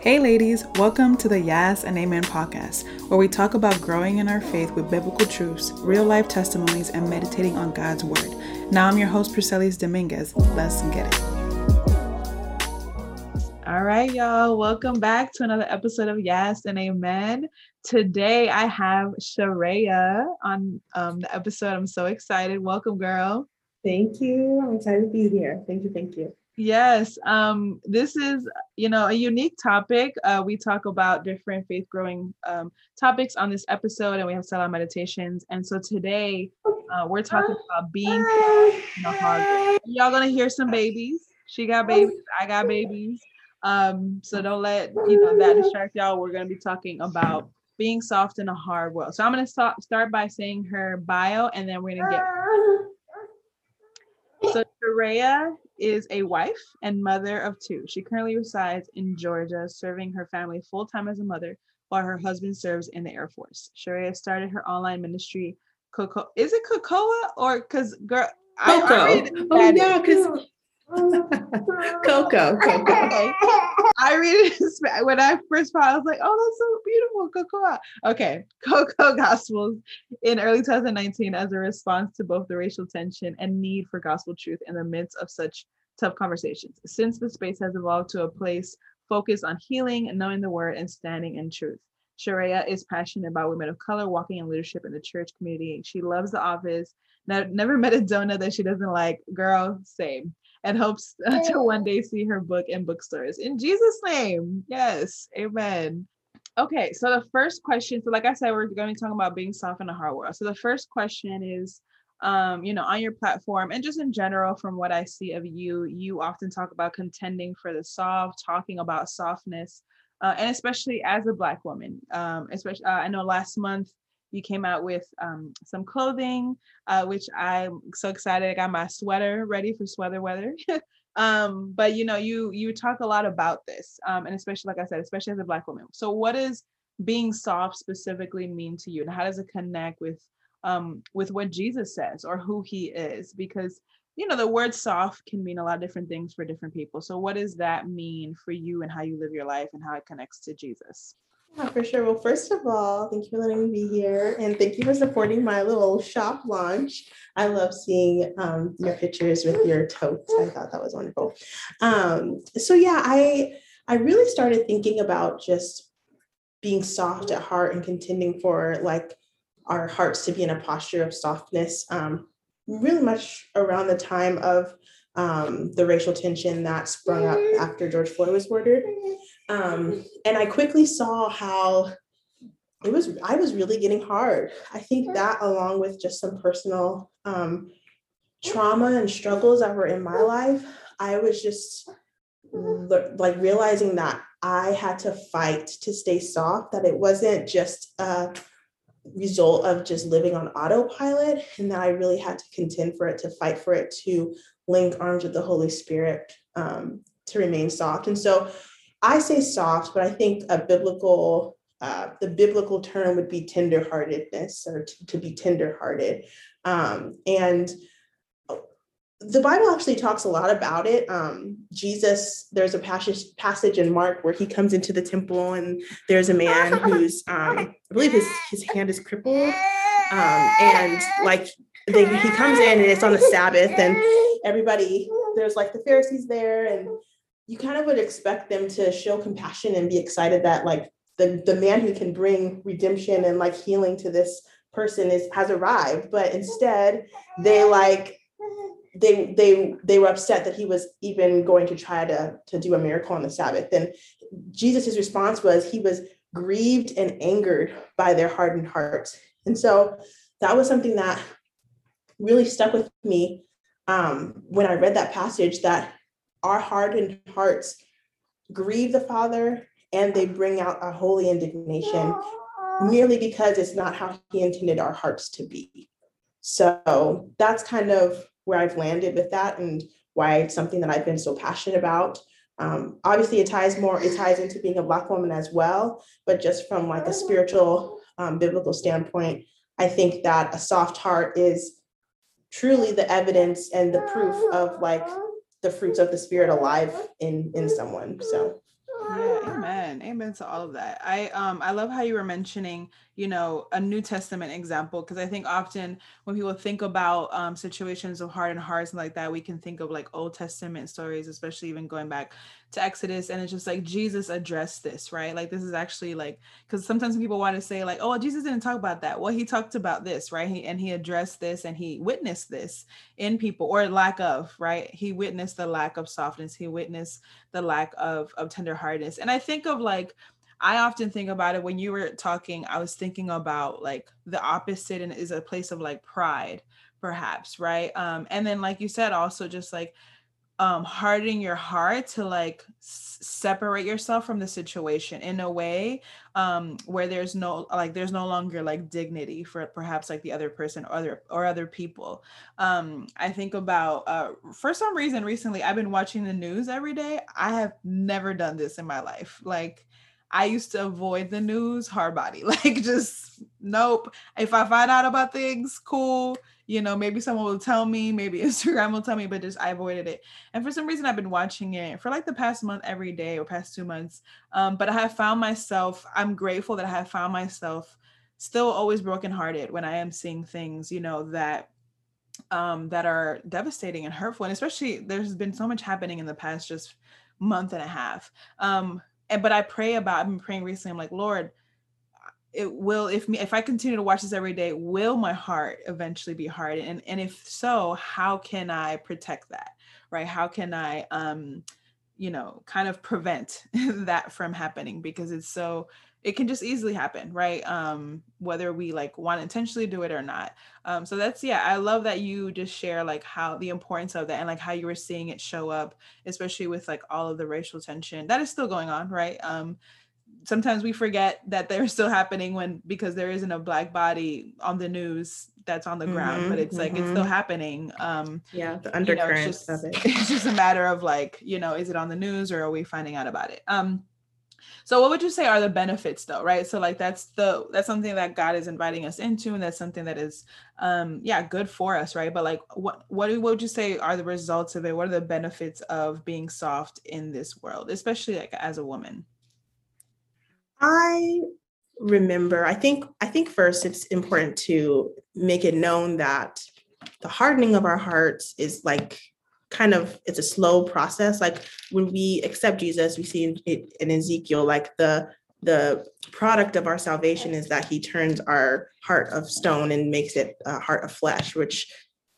Hey, ladies, welcome to the Yes and Amen podcast, where we talk about growing in our faith with biblical truths, real life testimonies, and meditating on God's Word. Now, I'm your host, Priscelis Dominguez. Let's get it. All right, y'all, welcome back to another episode of Yes and Amen. Today, I have Shareya on um, the episode. I'm so excited. Welcome, girl. Thank you. I'm excited to be here. Thank you. Thank you. Yes, um, this is you know a unique topic. Uh, we talk about different faith growing um, topics on this episode, and we have Selah meditations. And so today uh, we're talking about being in the hard. Y'all gonna hear some babies. She got babies. I got babies. Um, so don't let you know that distract y'all. We're gonna be talking about being soft in a hard world. So I'm gonna start start by saying her bio, and then we're gonna get. So Shareya is a wife and mother of two. She currently resides in Georgia, serving her family full time as a mother, while her husband serves in the Air Force. Shareya started her online ministry. Coco, is it Cocoa or because girl? Coco. I, I oh yeah, because Coco, Coco. I read it when I first found. I was like, "Oh, that's so beautiful, Coco." Okay, Coco Gospels in early 2019 as a response to both the racial tension and need for gospel truth in the midst of such tough conversations. Since the space has evolved to a place focused on healing knowing the word and standing in truth. Shareya is passionate about women of color walking in leadership in the church community. She loves the office. Never met a donut that she doesn't like. Girl, same and hopes to one day see her book in bookstores. In Jesus' name, yes, amen. Okay, so the first question, so like I said, we're going to be talking about being soft in a hard world. So the first question is, um, you know, on your platform and just in general, from what I see of you, you often talk about contending for the soft, talking about softness, uh, and especially as a Black woman. Um, especially, uh, I know last month you came out with um, some clothing, uh, which I'm so excited. I got my sweater ready for sweater weather. um, but you know, you you talk a lot about this, um, and especially like I said, especially as a Black woman. So, what does being soft specifically mean to you, and how does it connect with um, with what Jesus says or who He is? Because you know, the word soft can mean a lot of different things for different people. So, what does that mean for you and how you live your life and how it connects to Jesus? Yeah, for sure. Well, first of all, thank you for letting me be here and thank you for supporting my little shop launch. I love seeing um, your pictures with your totes. I thought that was wonderful. Um, so yeah, I I really started thinking about just being soft at heart and contending for like our hearts to be in a posture of softness. Um, really much around the time of um, the racial tension that sprung up after George Floyd was murdered. Um, and I quickly saw how it was, I was really getting hard. I think that, along with just some personal um, trauma and struggles that were in my life, I was just like realizing that I had to fight to stay soft, that it wasn't just a result of just living on autopilot, and that I really had to contend for it, to fight for it, to link arms with the Holy Spirit um, to remain soft. And so I say soft, but I think a biblical uh, the biblical term would be tenderheartedness or to, to be tenderhearted. Um, and the Bible actually talks a lot about it. Um, Jesus, there's a passage passage in Mark where he comes into the temple and there's a man who's, um, I believe his his hand is crippled, um, and like they, he comes in and it's on the Sabbath and everybody there's like the Pharisees there and you kind of would expect them to show compassion and be excited that like the, the man who can bring redemption and like healing to this person is has arrived. But instead they like they they they were upset that he was even going to try to to do a miracle on the sabbath. And jesus' response was he was grieved and angered by their hardened hearts. And so that was something that really stuck with me um, when i read that passage that our hardened hearts grieve the Father and they bring out a holy indignation merely because it's not how He intended our hearts to be. So that's kind of where I've landed with that and why it's something that I've been so passionate about. Um, obviously, it ties more, it ties into being a Black woman as well, but just from like a spiritual, um, biblical standpoint, I think that a soft heart is truly the evidence and the proof of like the fruits of the spirit alive in in someone so yeah amen Amen. To all of that. I um I love how you were mentioning, you know, a New Testament example because I think often when people think about um situations of heart and hearts and like that, we can think of like Old Testament stories, especially even going back to Exodus and it's just like Jesus addressed this, right? Like this is actually like cuz sometimes people want to say like, "Oh, Jesus didn't talk about that." Well, he talked about this, right? He and he addressed this and he witnessed this in people or lack of, right? He witnessed the lack of softness. He witnessed the lack of of tenderheartedness. And I think of like I often think about it when you were talking, I was thinking about like the opposite and is a place of like pride, perhaps, right? Um, and then like you said, also just like um hardening your heart to like s- separate yourself from the situation in a way um where there's no like there's no longer like dignity for perhaps like the other person or other or other people. Um i think about uh for some reason recently i've been watching the news every day. I have never done this in my life. Like I used to avoid the news hard body. Like just nope. If I find out about things, cool you know maybe someone will tell me maybe instagram will tell me but just i avoided it and for some reason i've been watching it for like the past month every day or past two months um, but i have found myself i'm grateful that i have found myself still always brokenhearted when i am seeing things you know that um, that are devastating and hurtful and especially there's been so much happening in the past just month and a half um, and but i pray about i've been praying recently i'm like lord it will if me if i continue to watch this every day will my heart eventually be hard and and if so how can i protect that right? How can i um you know kind of prevent that from happening? Because it's so it can just easily happen right? Um whether we like want to intentionally do it or not. Um so that's yeah i love that you just share like how the importance of that and like how you were seeing it show up especially with like all of the racial tension. That is still going on right? Um sometimes we forget that they're still happening when because there isn't a black body on the news that's on the mm-hmm, ground but it's mm-hmm. like it's still mm-hmm. happening. Um yeah the undercurrents you know, of it. it's just a matter of like you know is it on the news or are we finding out about it? Um so what would you say are the benefits though right? So like that's the that's something that god is inviting us into and that's something that is um yeah good for us right? But like what what, what would you say are the results of it? What are the benefits of being soft in this world especially like as a woman? I remember, I think, I think first it's important to make it known that the hardening of our hearts is like kind of it's a slow process. Like when we accept Jesus, we see in, in Ezekiel, like the the product of our salvation is that he turns our heart of stone and makes it a heart of flesh which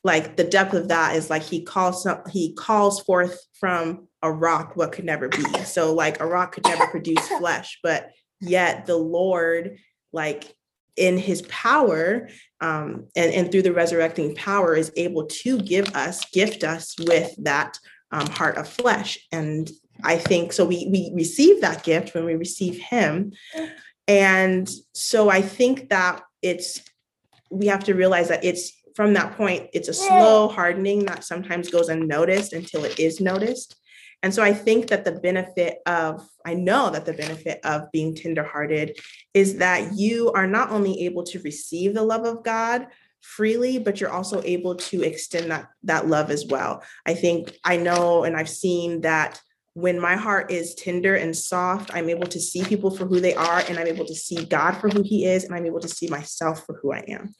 like the depth of that is like he calls he calls forth from a rock what could never be so like a rock could never produce flesh but yet the Lord, like in his power um, and, and through the resurrecting power, is able to give us, gift us with that um, heart of flesh. And I think so. We, we receive that gift when we receive him. And so I think that it's, we have to realize that it's from that point, it's a slow hardening that sometimes goes unnoticed until it is noticed. And so I think that the benefit of, I know that the benefit of being tenderhearted is that you are not only able to receive the love of God freely, but you're also able to extend that, that love as well. I think I know and I've seen that when my heart is tender and soft, I'm able to see people for who they are, and I'm able to see God for who He is, and I'm able to see myself for who I am.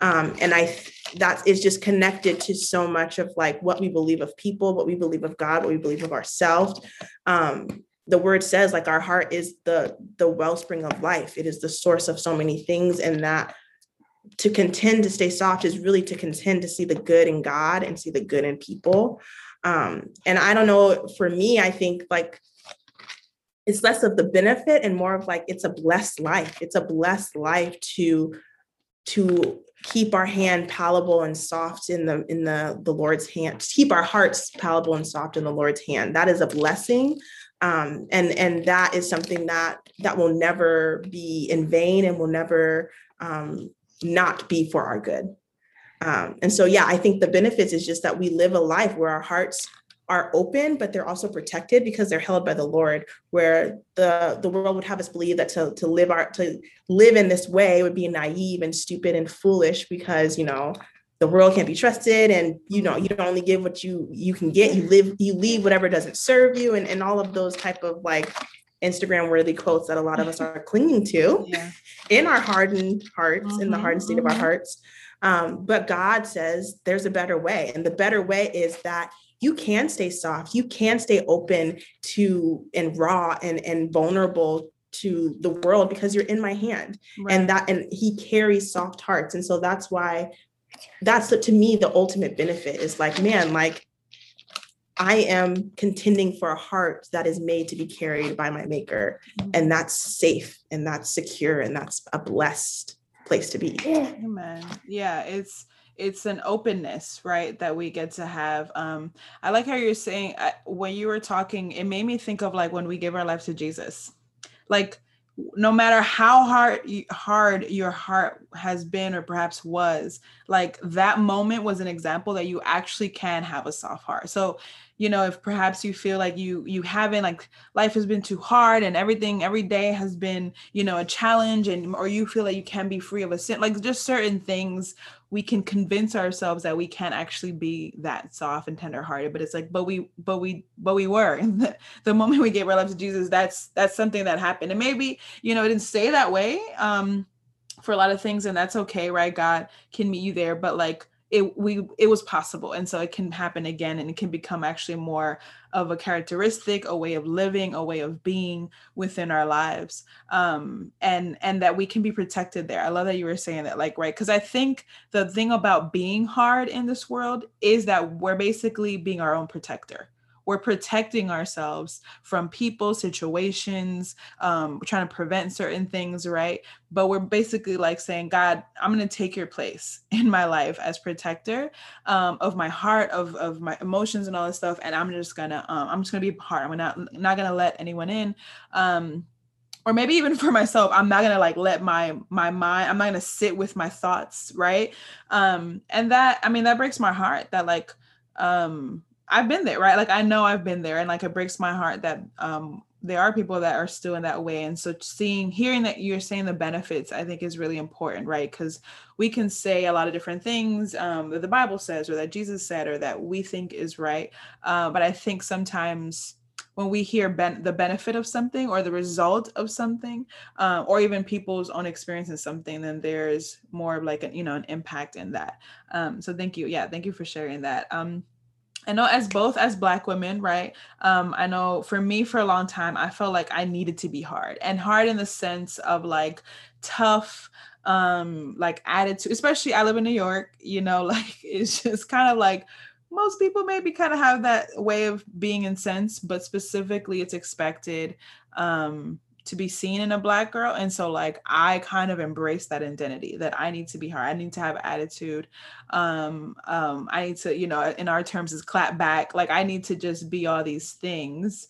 Um, and I that is just connected to so much of like what we believe of people, what we believe of God, what we believe of ourselves. Um, the word says like our heart is the the wellspring of life. It is the source of so many things, and that to contend to stay soft is really to contend to see the good in God and see the good in people. Um, and I don't know, for me, I think like it's less of the benefit and more of like it's a blessed life. It's a blessed life to to keep our hand palatable and soft in the in the the Lord's hand, to keep our hearts palatable and soft in the Lord's hand. That is a blessing. Um, and and that is something that that will never be in vain and will never um, not be for our good. Um, and so, yeah, I think the benefits is just that we live a life where our hearts are open, but they're also protected because they're held by the Lord. Where the the world would have us believe that to to live our to live in this way would be naive and stupid and foolish because you know the world can't be trusted and you know you don't only give what you you can get you live you leave whatever doesn't serve you and, and all of those type of like Instagram worthy quotes that a lot of us are clinging to yeah. in our hardened hearts, mm-hmm, in the hardened state of our mm-hmm. hearts. Um, but God says there's a better way. And the better way is that you can stay soft, you can stay open to and raw and, and vulnerable to the world because you're in my hand. Right. And that and he carries soft hearts. And so that's why that's the, to me the ultimate benefit is like, man, like I am contending for a heart that is made to be carried by my maker. Mm-hmm. And that's safe and that's secure and that's a blessed place to be. Amen. Yeah, it's it's an openness right that we get to have um i like how you're saying I, when you were talking it made me think of like when we give our life to jesus like no matter how hard hard your heart has been or perhaps was like that moment was an example that you actually can have a soft heart. So you know if perhaps you feel like you you haven't like life has been too hard and everything every day has been you know a challenge and or you feel like you can be free of a sin like just certain things we can convince ourselves that we can't actually be that soft and tenderhearted but it's like but we but we but we were. The, the moment we gave our life to jesus that's that's something that happened. And maybe you know it didn't stay that way um for a lot of things and that's okay right? God can meet you there but like it we it was possible. And so it can happen again and it can become actually more of a characteristic a way of living a way of being within our lives um and and that we can be protected there. I love that you were saying that like right because i think the thing about being hard in this world is that we're basically being our own protector we're protecting ourselves from people, situations, um, trying to prevent certain things, right? But we're basically like saying, God, I'm going to take your place in my life as protector um, of my heart, of, of my emotions and all this stuff. And I'm just to, um, I'm just to be hard. I'm not, not to let anyone in. Um, or maybe even for myself i'm not gonna like let my my mind i'm not gonna sit with my thoughts right um and that i mean that breaks my heart that like um I've been there, right? Like I know I've been there and like it breaks my heart that um there are people that are still in that way and so seeing hearing that you're saying the benefits i think is really important right? Because we can say a lot of different things um, that the bible says or that jesus said or that we think is right uh, but i think sometimes when we hear ben- the benefit of something or the result of something uh, or even people's own experience in something then there's more of like an you know an impact in that. Um, so thank you. Yeah thank you for sharing that. Um, I know as both as black women, right? Um, I know for me for a long time, I felt like I needed to be hard and hard in the sense of like tough, um, like attitude, especially I live in New York, you know, like it's just kind of like most people maybe kind of have that way of being incensed, but specifically it's expected. Um, to be seen in a black girl and so like i kind of embrace that identity that i need to be her i need to have attitude um um i need to you know in our terms is clap back like i need to just be all these things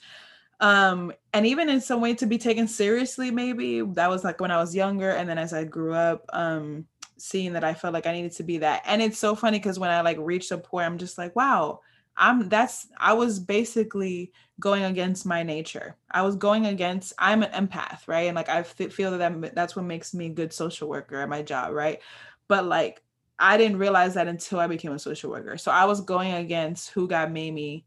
um and even in some way to be taken seriously maybe that was like when i was younger and then as i grew up um seeing that i felt like i needed to be that and it's so funny because when i like reached a point i'm just like wow I'm that's I was basically going against my nature. I was going against I'm an empath, right? And like I feel that, that that's what makes me a good social worker at my job, right? But like I didn't realize that until I became a social worker. So I was going against who God made me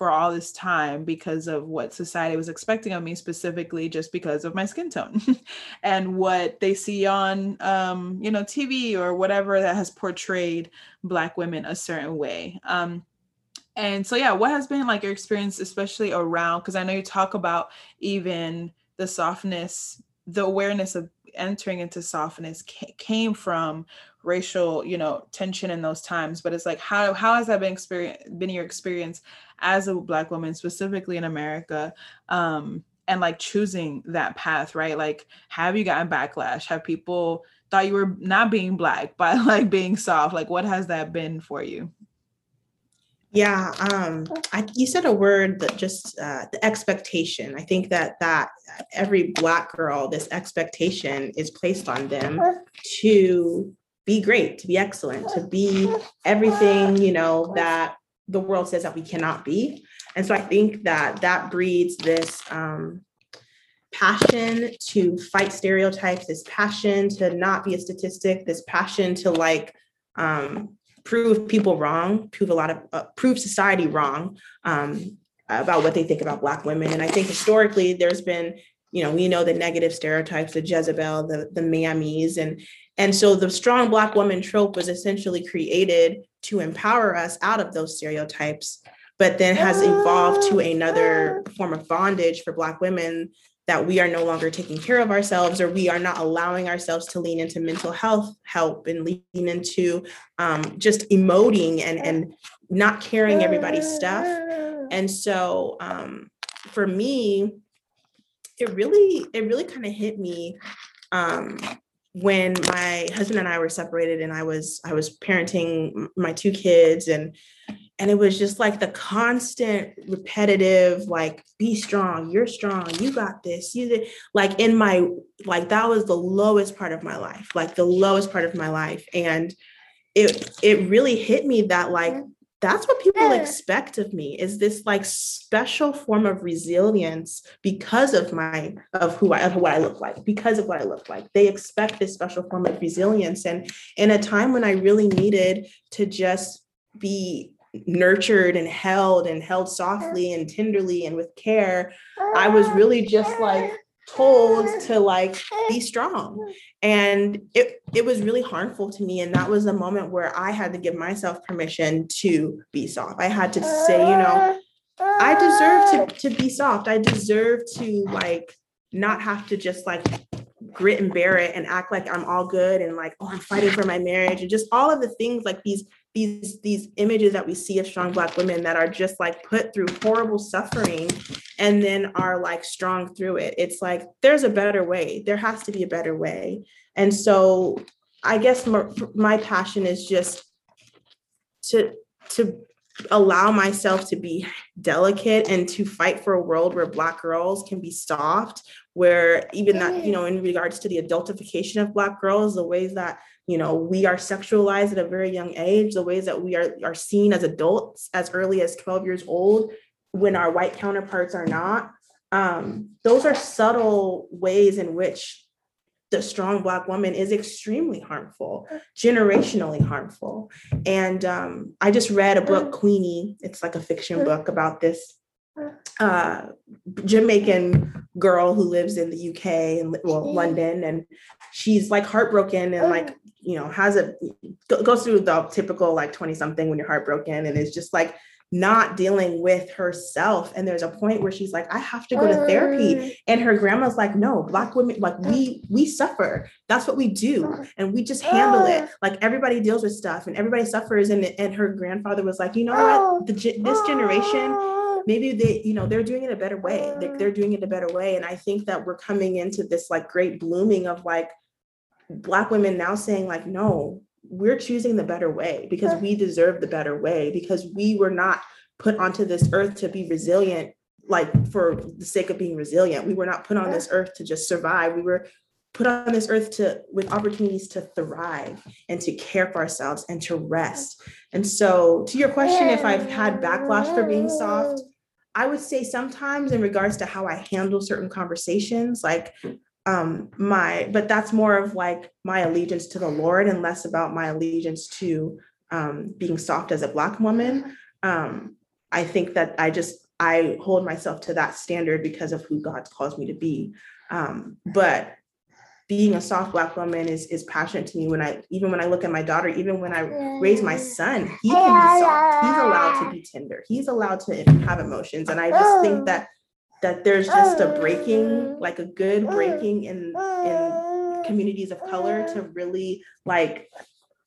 for all this time because of what society was expecting of me specifically just because of my skin tone and what they see on um, you know tv or whatever that has portrayed black women a certain way um, and so, yeah, what has been like your experience, especially around? Because I know you talk about even the softness, the awareness of entering into softness came from racial, you know, tension in those times. But it's like, how how has that been experience been your experience as a black woman, specifically in America? Um, and like choosing that path, right? Like, have you gotten backlash? Have people thought you were not being black by like being soft? Like, what has that been for you? Yeah, um, I, you said a word that just uh, the expectation. I think that that every black girl, this expectation is placed on them to be great, to be excellent, to be everything you know that the world says that we cannot be. And so I think that that breeds this um, passion to fight stereotypes, this passion to not be a statistic, this passion to like um, prove people wrong, prove a lot of uh, prove society wrong, um, about what they think about black women. And I think historically there's been, you know, we know the negative stereotypes, the Jezebel, the the mammies, and and so the strong black woman trope was essentially created to empower us out of those stereotypes, but then has evolved to another form of bondage for black women that we are no longer taking care of ourselves or we are not allowing ourselves to lean into mental health help and lean into um, just emoting and and not carrying everybody's stuff. And so um, for me it really it really kind of hit me um, when my husband and I were separated and I was I was parenting my two kids and and it was just like the constant repetitive like be strong you're strong you got this you did like in my like that was the lowest part of my life like the lowest part of my life. And it it really hit me that like that's what people expect of me is this like special form of resilience because of my of who I of what I look like because of what I look like. They expect this special form of resilience. And in a time when I really needed to just be nurtured and held and held softly and tenderly and with care I was ah, really just like told to like be strong. Mm. And it it was really harmful to me and that was a moment where i had to give myself permission to be soft. I had to say you know i deserve to ah. to be soft. I deserve to like not have to just like grit and bear it and act like i'm all good and like oh i'm fighting for my marriage and just all of the things like these these these images that we see of strong black women that are just like put through horrible suffering and then are like strong through it. It's like there's a better way. There has to be a better way. And so i guess my, my passion is just to to allow myself to be delicate and to fight for a world where black girls can be soft where even that you know in regards to the adultification of black girls the ways that you know we are sexualized at a very young age the ways that we are are seen as adults as early as 12 years old when our white counterparts are not um, those are subtle ways in which the strong black woman is extremely harmful generationally harmful. And um, i just read a book queenie it's like a fiction book about this uh, Jamaican girl who lives in the UK and well London, and she's like heartbroken and like you know has a goes through the typical like 20 something when you're heartbroken and is just like not dealing with herself and there's a point where she's like i have to go to therapy and her grandma's like no black women like we we suffer. That's what we do and we just handle it. Like everybody deals with stuff and everybody suffers and and her grandfather was like you know what? The, this generation maybe they you know they're doing it a better way. They're, mm. they're doing it a better way. And i think that we're coming into this like great blooming of like black women now saying like no we're choosing the better way because we deserve the better way because we were not put onto this earth to be resilient like for the sake of being resilient. We were not put on this earth to just survive. We were put on this earth to with opportunities to thrive and to care for ourselves and to rest. And so to your question if i've had backlash for being soft i would say sometimes in regards to how i handle certain conversations like um my but that's more of like my allegiance to the lord and less about my allegiance to um being soft as a black woman. Um i think that i just i hold myself to that standard because of who god's calls me to be. Um but being a soft black woman is is passionate to me when i even when i look at my daughter even when i raise my son he can be soft. He's allowed to be tender. He's allowed to have emotions. And i just think mm. that that there's just a breaking, mm. like a good mm. breaking in in communities of color to really like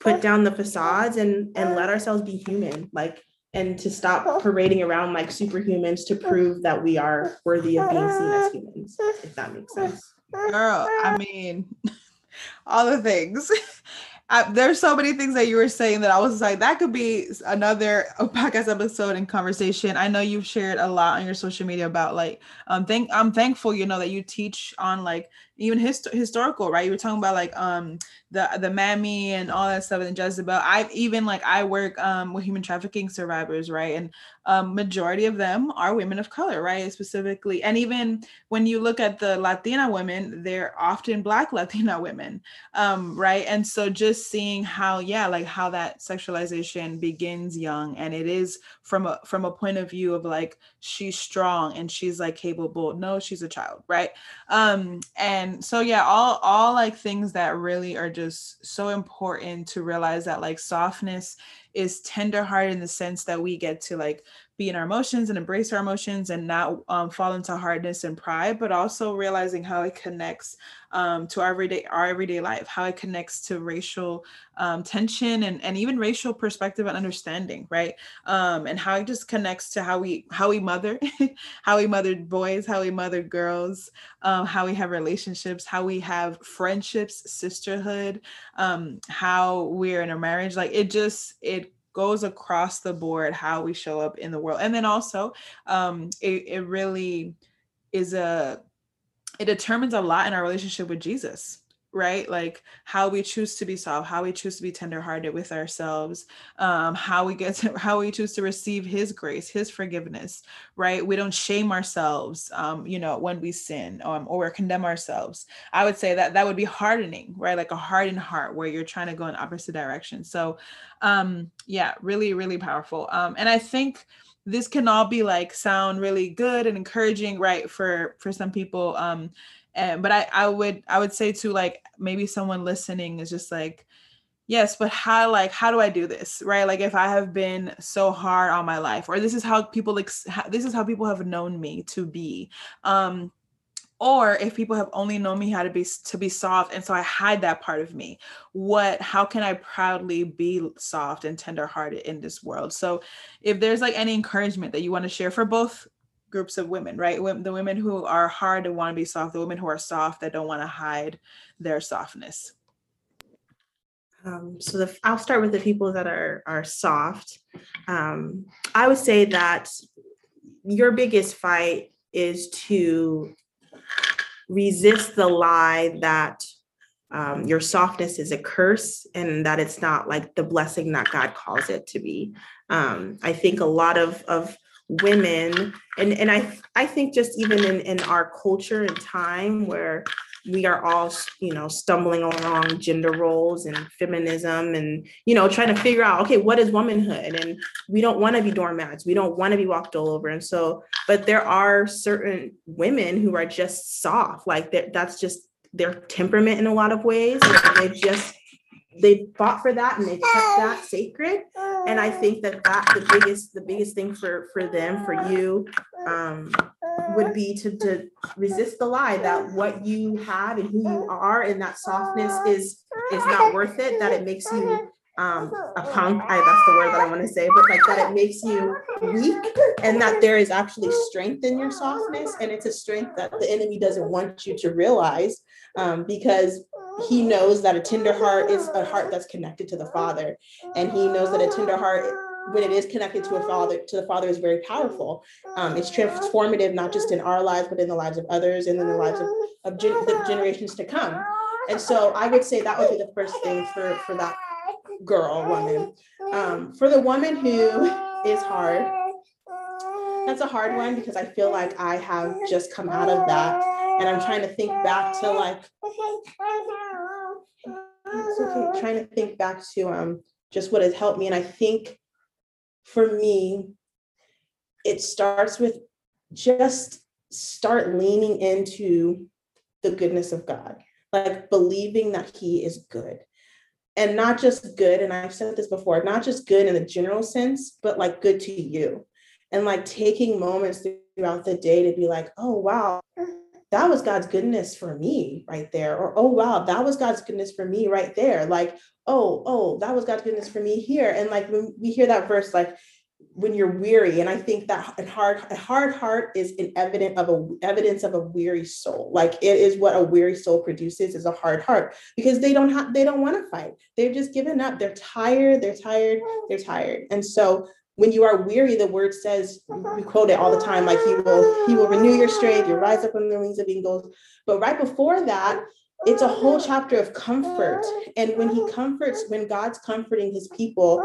put down the facades and and let ourselves be human, like and to stop parading around like superhumans to prove that we are worthy of being seen as humans, if that makes sense. Girl, I mean, all the things. I, there's so many things that you were saying that I was like, that could be another podcast episode and conversation. I know you've shared a lot on your social media about like, um, thank I'm thankful, you know, that you teach on like even hist- historical, right? You were talking about like um the the mammy and all that stuff and Jezebel. I've even like I work um with human trafficking survivors, right? And um, majority of them are women of color, right? Specifically, and even when you look at the Latina women, they're often Black Latina women, um, right? And so just seeing how, yeah, like how that sexualization begins young, and it is from a from a point of view of like she's strong and she's like capable. No, she's a child, right? Um, and so yeah, all all like things that really are just so important to realize that like softness is tenderhearted in the sense that we get to like be in our emotions and embrace our emotions and not um, fall into hardness and pride, but also realizing how it connects um, to our everyday our everyday life, how it connects to racial um, tension and, and even racial perspective and understanding, right? Um, and how it just connects to how we how we mother, how we mothered boys, how we mothered girls, um, how we have relationships, how we have friendships, sisterhood, um, how we're in a marriage. Like it just it goes across the board how we show up in the world. And then also um it, it really is a it determines a lot in our relationship with jesus right? Like how we choose to be soft how we choose to be tenderhearted with ourselves um how we get to how we choose to receive his grace his forgiveness right? We don't shame ourselves um you know when we sin um, or condemn ourselves. I would say that that would be hardening right? Like a hardened heart where you're trying to go in opposite direction so um yeah really really powerful. Um and i think this can all be like sound really good and encouraging right for for some people. Um and but i i would i would say to like maybe someone listening is just like yes but how like how do i do this? Right? Like if i have been so hard on my life or this is how people like this is how people have known me to be. Um or if people have only known me how to be to be soft and so i hide that part of me what how can i proudly be soft and tenderhearted in this world? So if there's like any encouragement that you want to share for both groups of women right the women who are hard to want to be soft the women who are soft that don't want to hide their softness um, so the, I'll start with the people that are are soft. Um, I would say that your biggest fight is to resist the lie that um, your softness is a curse and that it's not like the blessing that God calls it to be. Um, I think a lot of of women and and I I think just even in in our culture and time where we are all you know stumbling along gender roles and feminism and you know trying to figure out okay what is womanhood? And we don't want to be doormats. We don't want to be walked all over. And so but there are certain women who are just soft like that that's just their temperament in a lot of ways. They just they fought for that and they kept that sacred. And i think that that the biggest the biggest thing for for them for you um would be to, to resist the lie that what you have and who you are and that softness is is not worth it that it makes you um a punk. I, that's the word that i want to say but like that it makes you weak and that there is actually strength in your softness. And it's a strength that the enemy doesn't want you to realize um, because he knows that a tender heart is a heart that's connected to the father. And he knows that a tender heart when it is connected to a father to the father is very powerful. Um, it's transformative not just in our lives but in the lives of others and in the lives of, of gen- the generations to come. And so i would say that would be the first thing for for that girl woman. Um, for the woman who is hard that's a hard one because i feel like i have just come out of that and i'm trying to think back to like it's okay trying to think back to um just what has helped me and i think for me, it starts with just start leaning into the goodness of God, like believing that He is good. And not just good, and I've said this before, not just good in the general sense, but like good to you. And like taking moments throughout the day to be like, oh, wow, that was God's goodness for me right there. Or, oh, wow, that was God's goodness for me right there. Like, oh, oh, that was God's goodness for me here. And like when we hear that verse, like when you're weary, and I think that a hard, a hard heart is an evidence of a evidence of a weary soul. Like it is what a weary soul produces is a hard heart because they don't have they don't want to fight. They've just given up. They're tired, they're tired, they're tired. And so when you are weary, the word says, we quote it all the time, like he will, he will renew your strength, you rise up on the wings of eagles. But right before that, it's a whole chapter of comfort. And when he comforts, when God's comforting his people,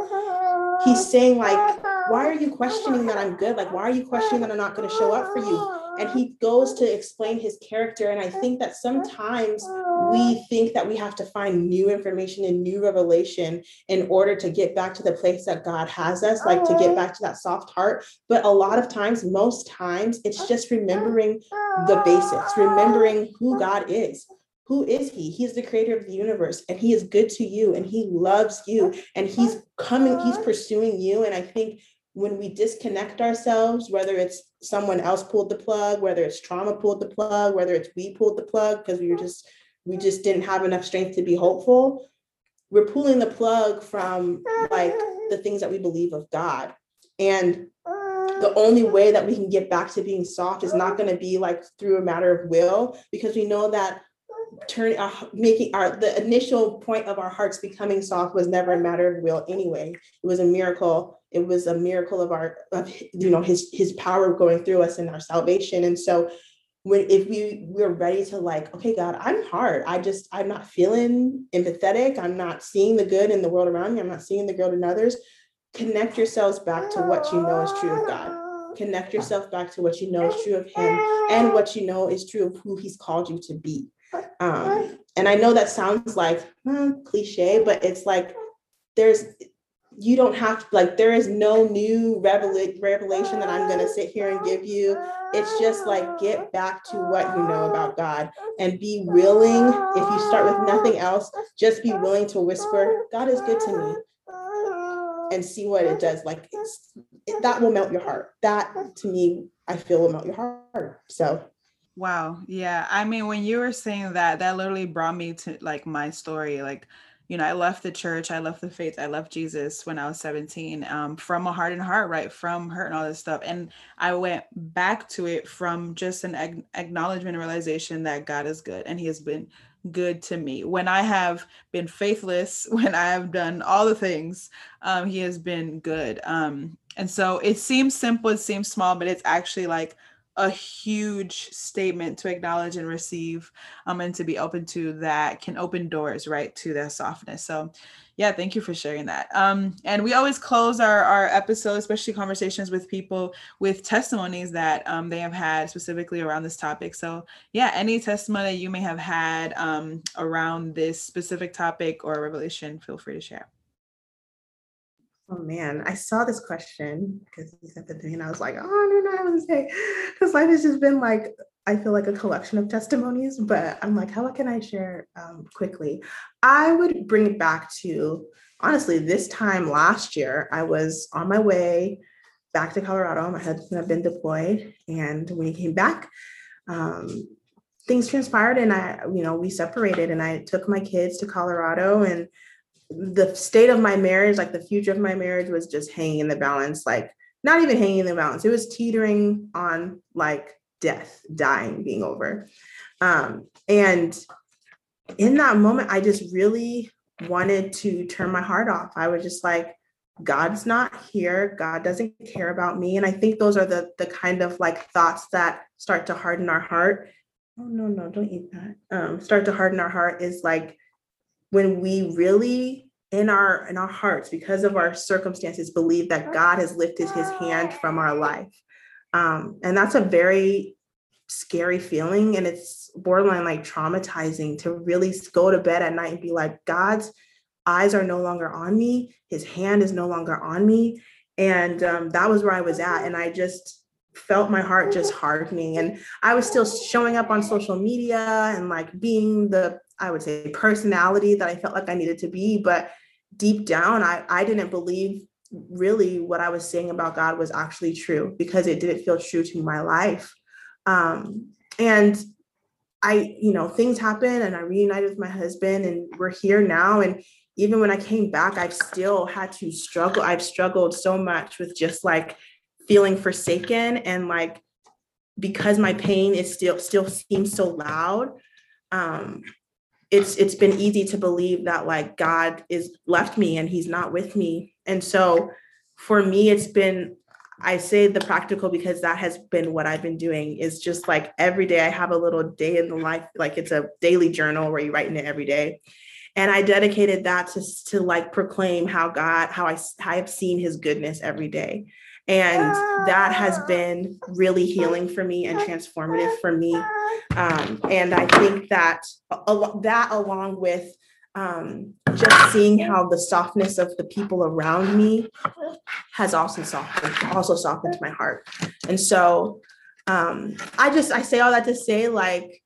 he's saying, like, why are you questioning that I'm good? Like, why are you questioning that I'm not going to show up for you? And he goes to explain his character. And I think that sometimes we think that we have to find new information and new revelation in order to get back to the place that God has us, like to get back to that soft heart. But a lot of times, most times, it's just remembering the basics, remembering who God is. Who is he? He's the creator of the universe and he is good to you and he loves you and he's coming, he's pursuing you. And I think when we disconnect ourselves, whether it's someone else pulled the plug, whether it's trauma pulled the plug, whether it's we pulled the plug because we were just we just didn't have enough strength to be hopeful, we're pulling the plug from like the things that we believe of God. And the only way that we can get back to being soft is not going to be like through a matter of will because we know that turn uh, making our the initial point of our hearts becoming soft was never a matter of will anyway it was a miracle it was a miracle of our of you know his his power going through us and our salvation. And so when if we we're ready to like okay god i'm hard. I just i'm not feeling empathetic. I'm not seeing the good in the world around me. I'm not seeing the good in others. Connect yourselves back to what you know is true of god. Connect yourself back to what you know is true of him and what you know is true of who he's called you to be. Um, and I know that sounds like hmm, cliche, but it's like there's you don't have to like there is no new revela- revelation that I'm going to sit here and give you. It's just like get back to what you know about God and be willing. If you start with nothing else, just be willing to whisper, God is good to me and see what it does. Like it, that will melt your heart. That to me, I feel will melt your heart. So Wow. Yeah. I mean, when you were saying that, that literally brought me to like my story. Like, you know, I left the church, I left the faith, I left Jesus when I was 17 um, from a hardened heart, right? From hurt and all this stuff. And I went back to it from just an ag- acknowledgement and realization that God is good and He has been good to me. When I have been faithless, when I have done all the things, um, He has been good. Um, and so it seems simple, it seems small, but it's actually like, a huge statement to acknowledge and receive um, and to be open to that can open doors right to that softness. So yeah thank you for sharing that. Um, and we always close our, our episode especially conversations with people with testimonies that um, they have had specifically around this topic. So yeah any testimony you may have had um, around this specific topic or revelation feel free to share Oh man, I saw this question because he sent it to me, and I was like, oh, I don't know how to say. Because life has just been like, I feel like a collection of testimonies, but I'm like, how can I share um, quickly? I would bring it back to honestly, this time last year, I was on my way back to Colorado. My husband had been deployed, and when he came back, um, things transpired, and I, you know, we separated, and I took my kids to Colorado, and the state of my marriage, like the future of my marriage was just hanging in the balance, like not even hanging in the balance. It was teetering on like death, dying, being over. Um, and in that moment, I just really wanted to turn my heart off. I was just like, God's not here. God doesn't care about me. And I think those are the the kind of like thoughts that start to harden our heart. Oh no, no, don't eat that. Um, start to harden our heart is like when we really in our in our hearts because of our circumstances believe that god has lifted his hand from our life. Um, and that's a very scary feeling and it's borderline like traumatizing to really go to bed at night and be like god's eyes are no longer on me. His hand is no longer on me. And um, that was where i was at and i just felt my heart just hardening and i was still showing up on social media and like being the I would say personality that I felt like I needed to be. But deep down, I, I didn't believe really what I was saying about God was actually true because it didn't feel true to my life. Um, and I, you know, things happen and I reunited with my husband and we're here now. And even when I came back, I've still had to struggle. I've struggled so much with just like feeling forsaken and like because my pain is still still seems so loud um it's it's been easy to believe that like God is left me and he's not with me. And so for me it's been I say the practical because that has been what I've been doing is just like every day I have a little day in the life like it's a daily journal where you write in it every day. and I dedicated that to to like proclaim how God how I how I've seen His goodness every day. And that has been really healing for me and transformative for me. Um, and I think that that along with um, just seeing how the softness of the people around me has also softened, also softened my heart. And so um, I just I say all that to say like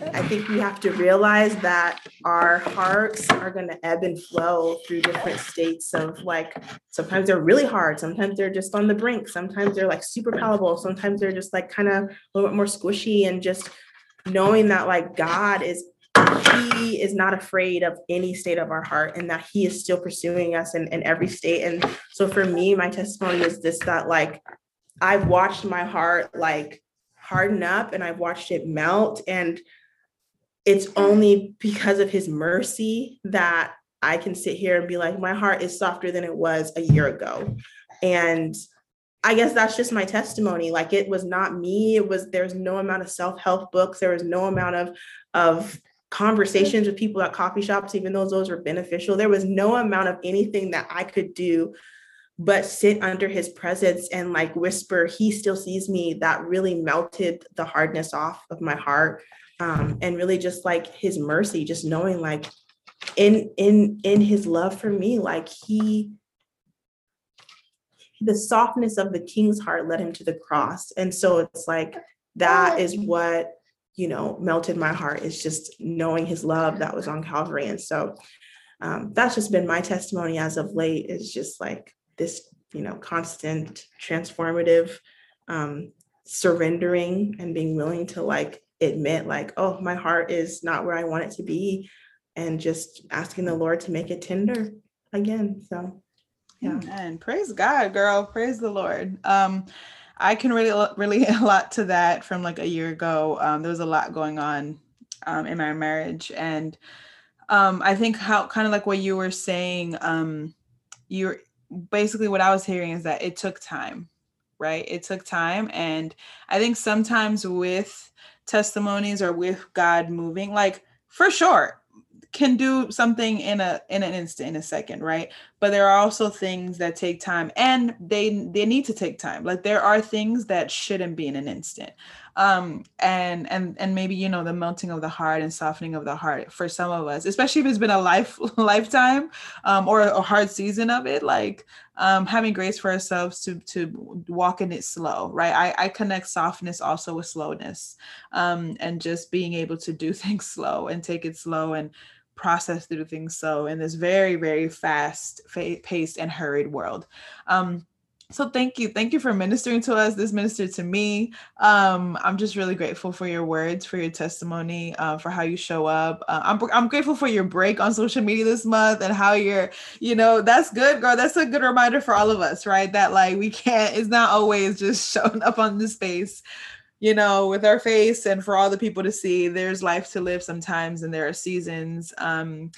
I think we have to realize that our hearts are going to ebb and flow through different states of like sometimes they're really hard, sometimes they're just on the brink, sometimes they're like super palatable, sometimes they're just like kind of a little bit more squishy and just knowing that like God is he is not afraid of any state of our heart and that he is still pursuing us in, in every state. And so for me, my testimony is this that like I've watched my heart like harden up and I've watched it melt. And it's only because of his mercy that I can sit here and be like, my heart is softer than it was a year ago. And I guess that's just my testimony. Like it was not me. It was there's no amount of self-help books. There was no amount of of conversations with people at coffee shops, even though those were beneficial. There was no amount of anything that I could do but sit under his presence and like whisper, he still sees me. That really melted the hardness off of my heart. Um, and really just like his mercy, just knowing like in in in his love for me, like he the softness of the king's heart led him to the cross. And so it's like that is what you know, melted my heart is just knowing his love that was on Calvary. And so um, that's just been my testimony as of late is just like this, you know, constant transformative um, surrendering and being willing to like admit like, oh, my heart is not where I want it to be. And just asking the Lord to make it tender again. So yeah. And praise God, girl. Praise the Lord. Um, I can really relate a lot to that from like a year ago. Um, there was a lot going on um, in my marriage, and um, I think how kind of like what you were saying. Um, you're basically what I was hearing is that it took time, right? It took time, and I think sometimes with testimonies or with God moving, like for sure, can do something in a in an instant in a second right? But there are also things that take time and they they need to take time. Like there are things that shouldn't be in an instant um and and and maybe you know the melting of the heart and softening of the heart for some of us especially if it's been a life lifetime um or a hard season of it like um having grace for ourselves to to walk in it slow right? I i connect softness also with slowness um and just being able to do things slow and take it slow and process through things so in this very very fast paced and hurried world. Um so thank you. Thank you for ministering to us. This ministered to me. Um i'm just really grateful for your words for your testimony uh, for how you show up. Uh, I'm, I'm grateful for your break on social media this month and how you're you know that's good girl. That's a good reminder for all of us right? That like we can't it's not always just showing up on the space you know, with our face and for all the people to see, there's life to live sometimes and there are seasons. Um,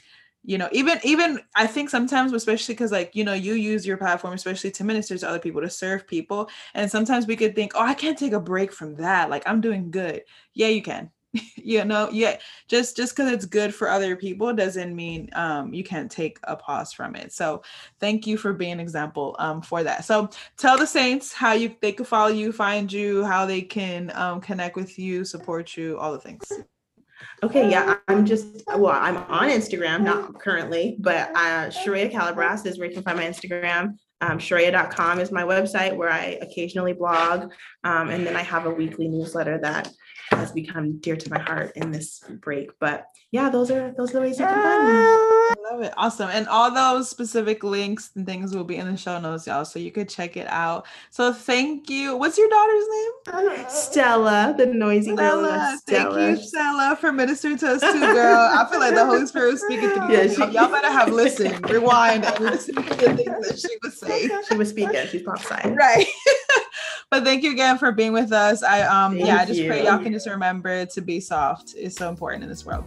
you know, even even I think sometimes, especially because like, you know, you use your platform, especially to minister to other people, to serve people. And sometimes we could think, oh, I can't take a break from that. Like I'm doing good. Yeah, you can. you know yeah just just because it's good for other people doesn't mean um you can't take a pause from it so thank you for being an example um for that so tell the saints how you they could follow you find you how they can um connect with you support you all the things Okay, yeah, I'm just well, I'm on Instagram, not currently, but uh Sharaya Calabras is where you can find my Instagram. Um, Sharaya.com is my website where I occasionally blog. Um, and then I have a weekly newsletter that has become dear to my heart in this break. But yeah, those are those are the ways you can find me. I love it. Awesome. And all those specific links and things will be in the show notes, y'all. So you could check it out. So thank you. What's your daughter's name? Stella, the noisy Stella. girl. Stella. Thank you, Stella, for ministering to us too, girl. I feel like the Holy Spirit was speaking to me. Yeah, she, y'all better have listened, rewind, and listen to the things that she was saying. She was speaking. She's prophesied. Right. but thank you again for being with us. I um thank yeah, I just you. pray y'all can just remember to be soft. It's so important in this world.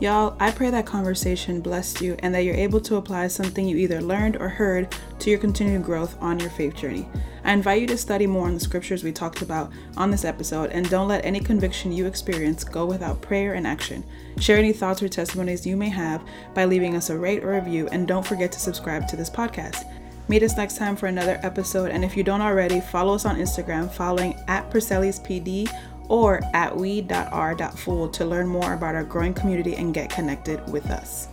Y'all, I pray that conversation blessed you and that you're able to apply something you either learned or heard to your continued growth on your faith journey. I invite you to study more on the scriptures we talked about on this episode and don't let any conviction you experience go without prayer and action. Share any thoughts or testimonies you may have by leaving us a rate or review and don't forget to subscribe to this podcast. Meet us next time for another episode, and if you don't already, follow us on Instagram following at PD or at we.r.fool to learn more about our growing community and get connected with us.